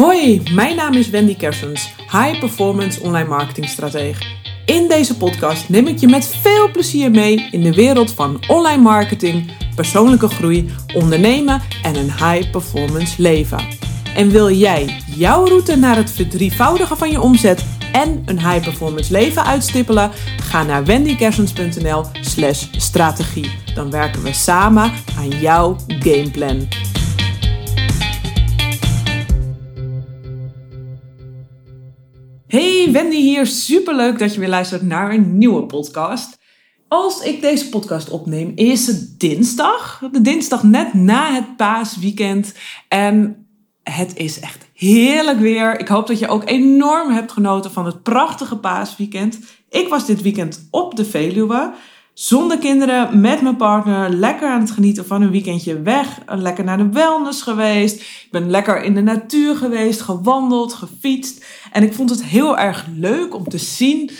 Hoi, mijn naam is Wendy Kersens, High Performance Online Marketing Stratege. In deze podcast neem ik je met veel plezier mee in de wereld van online marketing, persoonlijke groei, ondernemen en een high performance leven. En wil jij jouw route naar het verdrievoudigen van je omzet en een high performance leven uitstippelen? Ga naar wendykersens.nl/slash strategie. Dan werken we samen aan jouw gameplan. Hey, Wendy hier. Superleuk dat je weer luistert naar een nieuwe podcast. Als ik deze podcast opneem, is het dinsdag. De dinsdag net na het paasweekend. En het is echt heerlijk weer. Ik hoop dat je ook enorm hebt genoten van het prachtige paasweekend. Ik was dit weekend op de Veluwe. Zonder kinderen, met mijn partner, lekker aan het genieten van een weekendje weg. Lekker naar de wellness geweest. Ik ben lekker in de natuur geweest, gewandeld, gefietst. En ik vond het heel erg leuk om te zien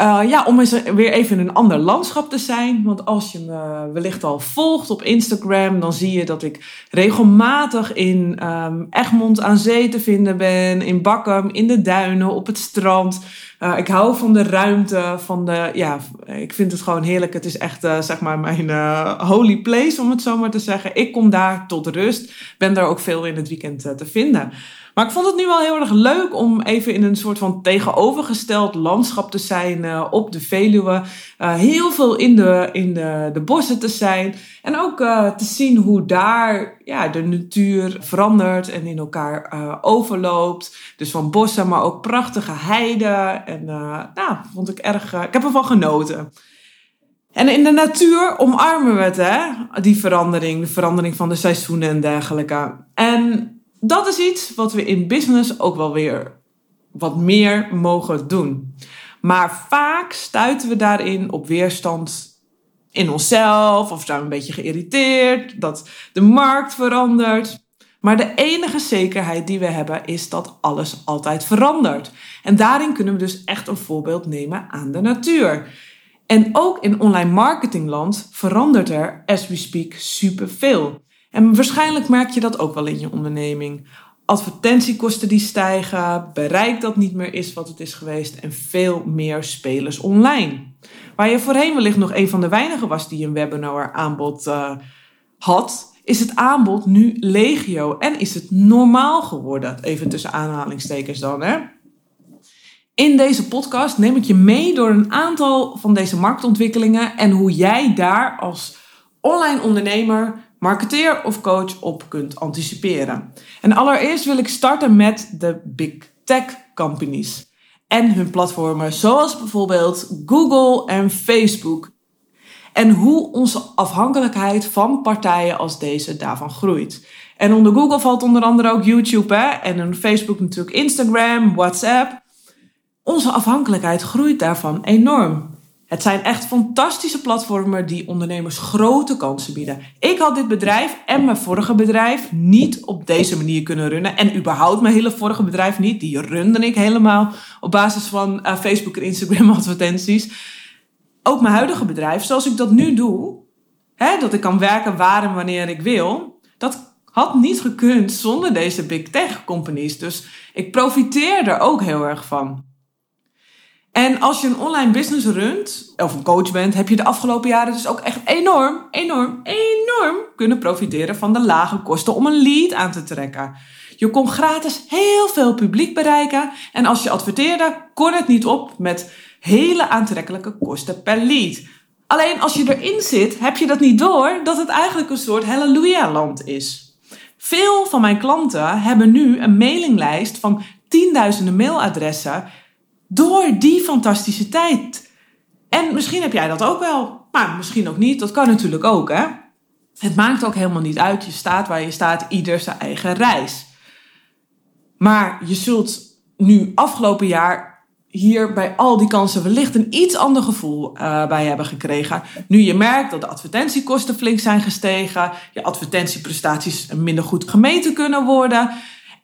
uh, ja, om eens weer even in een ander landschap te zijn. Want als je me wellicht al volgt op Instagram, dan zie je dat ik regelmatig in um, Egmond aan zee te vinden ben, in Bakkum, in de duinen, op het strand. Uh, ik hou van de ruimte, van de, ja, ik vind het gewoon heerlijk. Het is echt, uh, zeg maar, mijn holy place, om het zo maar te zeggen. Ik kom daar tot rust, ben daar ook veel in het weekend te vinden. Maar ik vond het nu wel heel erg leuk om even in een soort van tegenovergesteld landschap te zijn op de Veluwe. Heel veel in, de, in de, de bossen te zijn. En ook te zien hoe daar ja, de natuur verandert en in elkaar overloopt. Dus van bossen, maar ook prachtige heiden. En nou, vond ik erg. ik heb ervan genoten. En in de natuur omarmen we het, hè? Die verandering, de verandering van de seizoenen en dergelijke. En dat is iets wat we in business ook wel weer wat meer mogen doen. Maar vaak stuiten we daarin op weerstand in onszelf of zijn we een beetje geïrriteerd dat de markt verandert. Maar de enige zekerheid die we hebben is dat alles altijd verandert. En daarin kunnen we dus echt een voorbeeld nemen aan de natuur. En ook in online marketingland verandert er, as we speak, superveel. En waarschijnlijk merk je dat ook wel in je onderneming. Advertentiekosten die stijgen, bereik dat niet meer is wat het is geweest en veel meer spelers online. Waar je voorheen wellicht nog een van de weinigen was die een webinar aanbod uh, had, is het aanbod nu legio en is het normaal geworden. Even tussen aanhalingstekens dan, hè. In deze podcast neem ik je mee door een aantal van deze marktontwikkelingen en hoe jij daar als online ondernemer marketeer of coach op kunt anticiperen. En allereerst wil ik starten met de big tech companies en hun platformen zoals bijvoorbeeld Google en Facebook. En hoe onze afhankelijkheid van partijen als deze daarvan groeit. En onder Google valt onder andere ook YouTube hè? en onder Facebook natuurlijk Instagram, WhatsApp. Onze afhankelijkheid groeit daarvan enorm. Het zijn echt fantastische platformen die ondernemers grote kansen bieden. Ik had dit bedrijf en mijn vorige bedrijf niet op deze manier kunnen runnen. En überhaupt mijn hele vorige bedrijf niet. Die runde ik helemaal op basis van uh, Facebook en Instagram advertenties. Ook mijn huidige bedrijf, zoals ik dat nu doe. Hè, dat ik kan werken waar en wanneer ik wil. Dat had niet gekund zonder deze big tech companies. Dus ik profiteer er ook heel erg van. En als je een online business runt, of een coach bent, heb je de afgelopen jaren dus ook echt enorm, enorm, enorm kunnen profiteren van de lage kosten om een lead aan te trekken. Je kon gratis heel veel publiek bereiken en als je adverteerde, kon het niet op met hele aantrekkelijke kosten per lead. Alleen als je erin zit, heb je dat niet door dat het eigenlijk een soort halleluja-land is. Veel van mijn klanten hebben nu een mailinglijst van tienduizenden mailadressen door die fantastische tijd. En misschien heb jij dat ook wel, maar misschien ook niet. Dat kan natuurlijk ook, hè? Het maakt ook helemaal niet uit. Je staat waar je staat, ieder zijn eigen reis. Maar je zult nu afgelopen jaar hier bij al die kansen wellicht een iets ander gevoel uh, bij hebben gekregen. Nu je merkt dat de advertentiekosten flink zijn gestegen, je advertentieprestaties minder goed gemeten kunnen worden.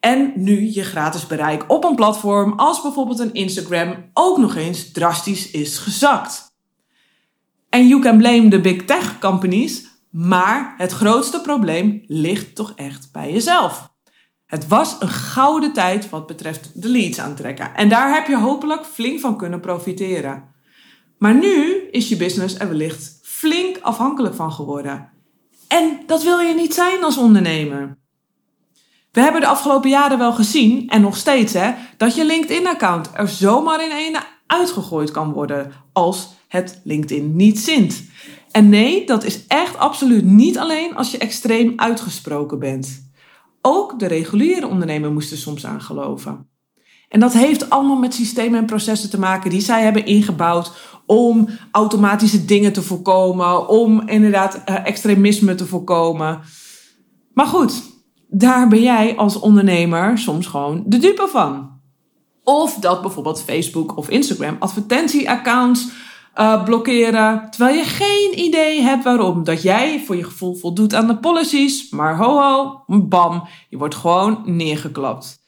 En nu je gratis bereik op een platform als bijvoorbeeld een Instagram ook nog eens drastisch is gezakt. En you can blame the big tech companies, maar het grootste probleem ligt toch echt bij jezelf. Het was een gouden tijd wat betreft de leads aantrekken. En daar heb je hopelijk flink van kunnen profiteren. Maar nu is je business er wellicht flink afhankelijk van geworden. En dat wil je niet zijn als ondernemer. We hebben de afgelopen jaren wel gezien, en nog steeds, hè, dat je LinkedIn-account er zomaar in één uitgegooid kan worden als het LinkedIn niet zint. En nee, dat is echt absoluut niet alleen als je extreem uitgesproken bent. Ook de reguliere ondernemer moest er soms aan geloven. En dat heeft allemaal met systemen en processen te maken die zij hebben ingebouwd om automatische dingen te voorkomen, om inderdaad eh, extremisme te voorkomen. Maar goed, daar ben jij als ondernemer soms gewoon de dupe van. Of dat bijvoorbeeld Facebook of Instagram advertentieaccounts uh, blokkeren, terwijl je geen idee hebt waarom. Dat jij voor je gevoel voldoet aan de policies, maar ho ho, bam, je wordt gewoon neergeklapt.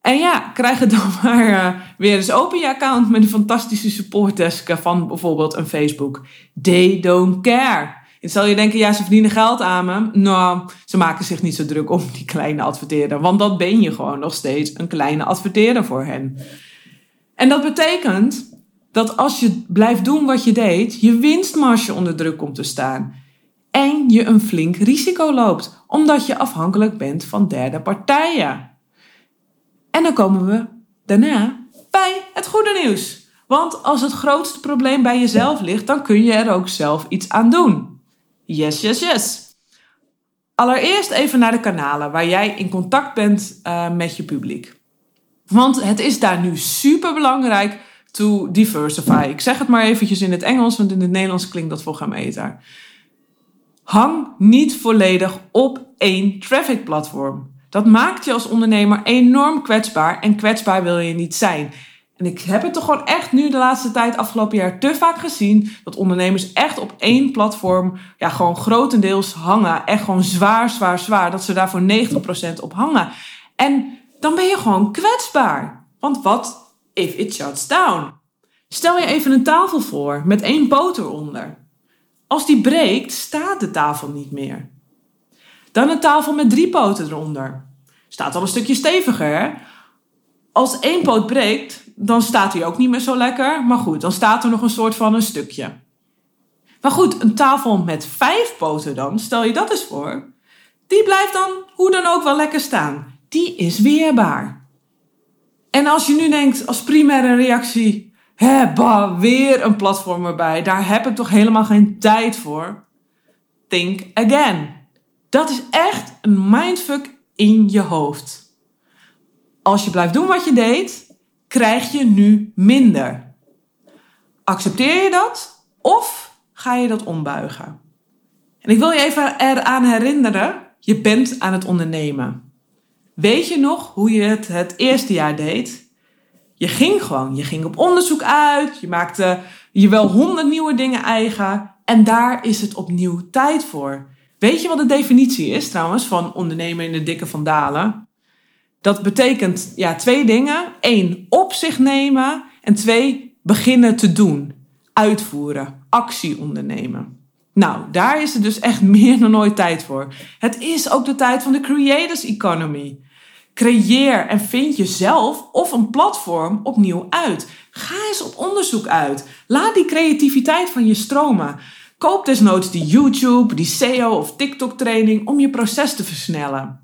En ja, krijg het dan maar uh, weer eens open je account met een fantastische supportdesk van bijvoorbeeld een Facebook. They don't care. En zal je denken, ja, ze verdienen geld aan me. Nou, ze maken zich niet zo druk om die kleine adverteerder. Want dat ben je gewoon nog steeds een kleine adverteerder voor hen. En dat betekent dat als je blijft doen wat je deed, je winstmarge onder druk komt te staan. En je een flink risico loopt, omdat je afhankelijk bent van derde partijen. En dan komen we daarna bij het goede nieuws. Want als het grootste probleem bij jezelf ligt, dan kun je er ook zelf iets aan doen. Yes, yes, yes. Allereerst even naar de kanalen waar jij in contact bent uh, met je publiek. Want het is daar nu super belangrijk to diversify. Ik zeg het maar eventjes in het Engels, want in het Nederlands klinkt dat voor meter. Hang niet volledig op één traffic platform. Dat maakt je als ondernemer enorm kwetsbaar en kwetsbaar wil je niet zijn. En ik heb het toch gewoon echt nu de laatste tijd, afgelopen jaar, te vaak gezien dat ondernemers echt op één platform, ja, gewoon grotendeels hangen. Echt gewoon zwaar, zwaar, zwaar. Dat ze daar voor 90% op hangen. En dan ben je gewoon kwetsbaar. Want wat if it shuts down. Stel je even een tafel voor met één poot eronder. Als die breekt, staat de tafel niet meer. Dan een tafel met drie poten eronder. Staat al een stukje steviger. Hè? Als één poot breekt, dan staat hij ook niet meer zo lekker. Maar goed, dan staat er nog een soort van een stukje. Maar goed, een tafel met vijf poten dan, stel je dat eens voor. Die blijft dan hoe dan ook wel lekker staan. Die is weerbaar. En als je nu denkt als primaire reactie, hè, bah, weer een platform erbij, daar heb ik toch helemaal geen tijd voor. Think again. Dat is echt een mindfuck in je hoofd. Als je blijft doen wat je deed, krijg je nu minder. Accepteer je dat of ga je dat ombuigen? En ik wil je even eraan herinneren, je bent aan het ondernemen. Weet je nog hoe je het het eerste jaar deed? Je ging gewoon, je ging op onderzoek uit, je maakte je wel honderd nieuwe dingen eigen en daar is het opnieuw tijd voor. Weet je wat de definitie is trouwens van ondernemen in de dikke vandalen? Dat betekent ja, twee dingen. Eén, op zich nemen en twee, beginnen te doen. Uitvoeren, actie ondernemen. Nou, daar is het dus echt meer dan ooit tijd voor. Het is ook de tijd van de creators economy. Creëer en vind jezelf of een platform opnieuw uit. Ga eens op onderzoek uit. Laat die creativiteit van je stromen. Koop desnoods die YouTube, die SEO of TikTok training om je proces te versnellen.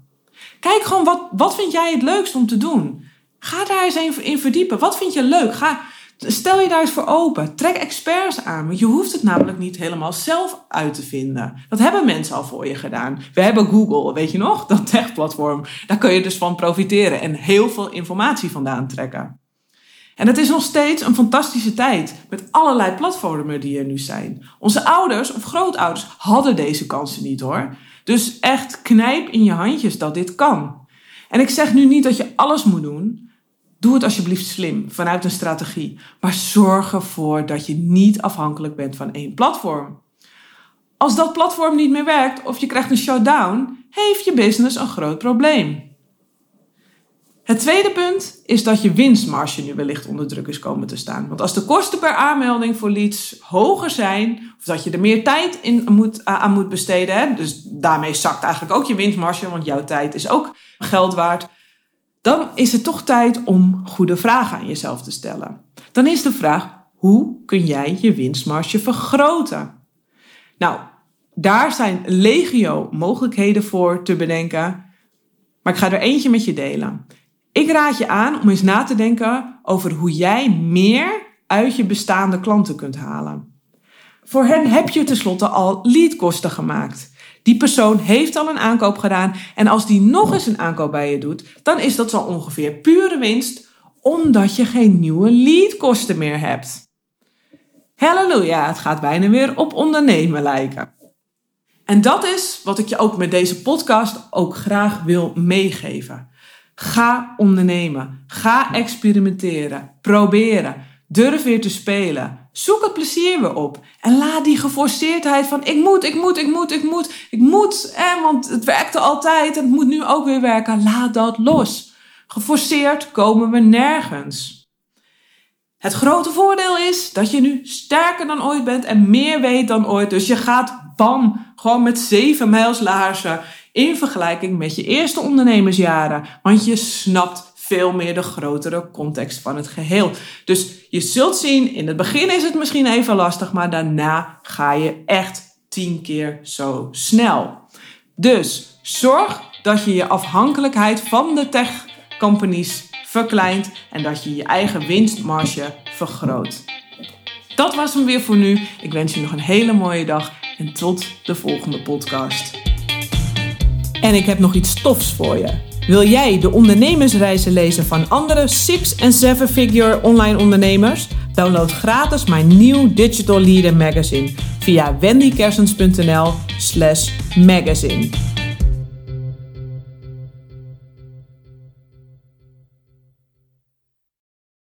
Kijk gewoon wat, wat vind jij het leukst om te doen. Ga daar eens in verdiepen. Wat vind je leuk? Ga, Stel je daar eens voor open. Trek experts aan. Want je hoeft het namelijk niet helemaal zelf uit te vinden. Dat hebben mensen al voor je gedaan. We hebben Google, weet je nog? Dat techplatform. Daar kun je dus van profiteren en heel veel informatie vandaan trekken. En het is nog steeds een fantastische tijd met allerlei platformen die er nu zijn. Onze ouders of grootouders hadden deze kansen niet hoor. Dus echt knijp in je handjes dat dit kan. En ik zeg nu niet dat je alles moet doen, Doe het alsjeblieft slim, vanuit een strategie. Maar zorg ervoor dat je niet afhankelijk bent van één platform. Als dat platform niet meer werkt of je krijgt een shutdown, heeft je business een groot probleem. Het tweede punt is dat je winstmarge nu wellicht onder druk is komen te staan. Want als de kosten per aanmelding voor leads hoger zijn, of dat je er meer tijd in moet, aan moet besteden, dus daarmee zakt eigenlijk ook je winstmarge, want jouw tijd is ook geld waard dan is het toch tijd om goede vragen aan jezelf te stellen. Dan is de vraag: hoe kun jij je winstmarge vergroten? Nou, daar zijn legio mogelijkheden voor te bedenken, maar ik ga er eentje met je delen. Ik raad je aan om eens na te denken over hoe jij meer uit je bestaande klanten kunt halen. Voor hen heb je tenslotte al leadkosten gemaakt. Die persoon heeft al een aankoop gedaan en als die nog eens een aankoop bij je doet, dan is dat zo ongeveer pure winst, omdat je geen nieuwe leadkosten meer hebt. Halleluja, het gaat bijna weer op ondernemen lijken. En dat is wat ik je ook met deze podcast ook graag wil meegeven. Ga ondernemen. Ga experimenteren. Proberen. Durf weer te spelen. Zoek het plezier weer op. En laat die geforceerdheid van ik moet, ik moet, ik moet, ik moet, ik moet, want het werkte altijd en het moet nu ook weer werken. Laat dat los. Geforceerd komen we nergens. Het grote voordeel is dat je nu sterker dan ooit bent en meer weet dan ooit. Dus je gaat bam, gewoon met zeven mijls laarzen in vergelijking met je eerste ondernemersjaren. Want je snapt veel meer de grotere context van het geheel. Dus je zult zien, in het begin is het misschien even lastig, maar daarna ga je echt tien keer zo snel. Dus zorg dat je je afhankelijkheid van de tech companies verkleint en dat je je eigen winstmarge vergroot. Dat was hem weer voor nu. Ik wens je nog een hele mooie dag en tot de volgende podcast. En ik heb nog iets tofs voor je. Wil jij de ondernemersreizen lezen van andere 6- en 7-figure online ondernemers? Download gratis mijn nieuw Digital Leader Magazine via wendykersens.nl/magazine.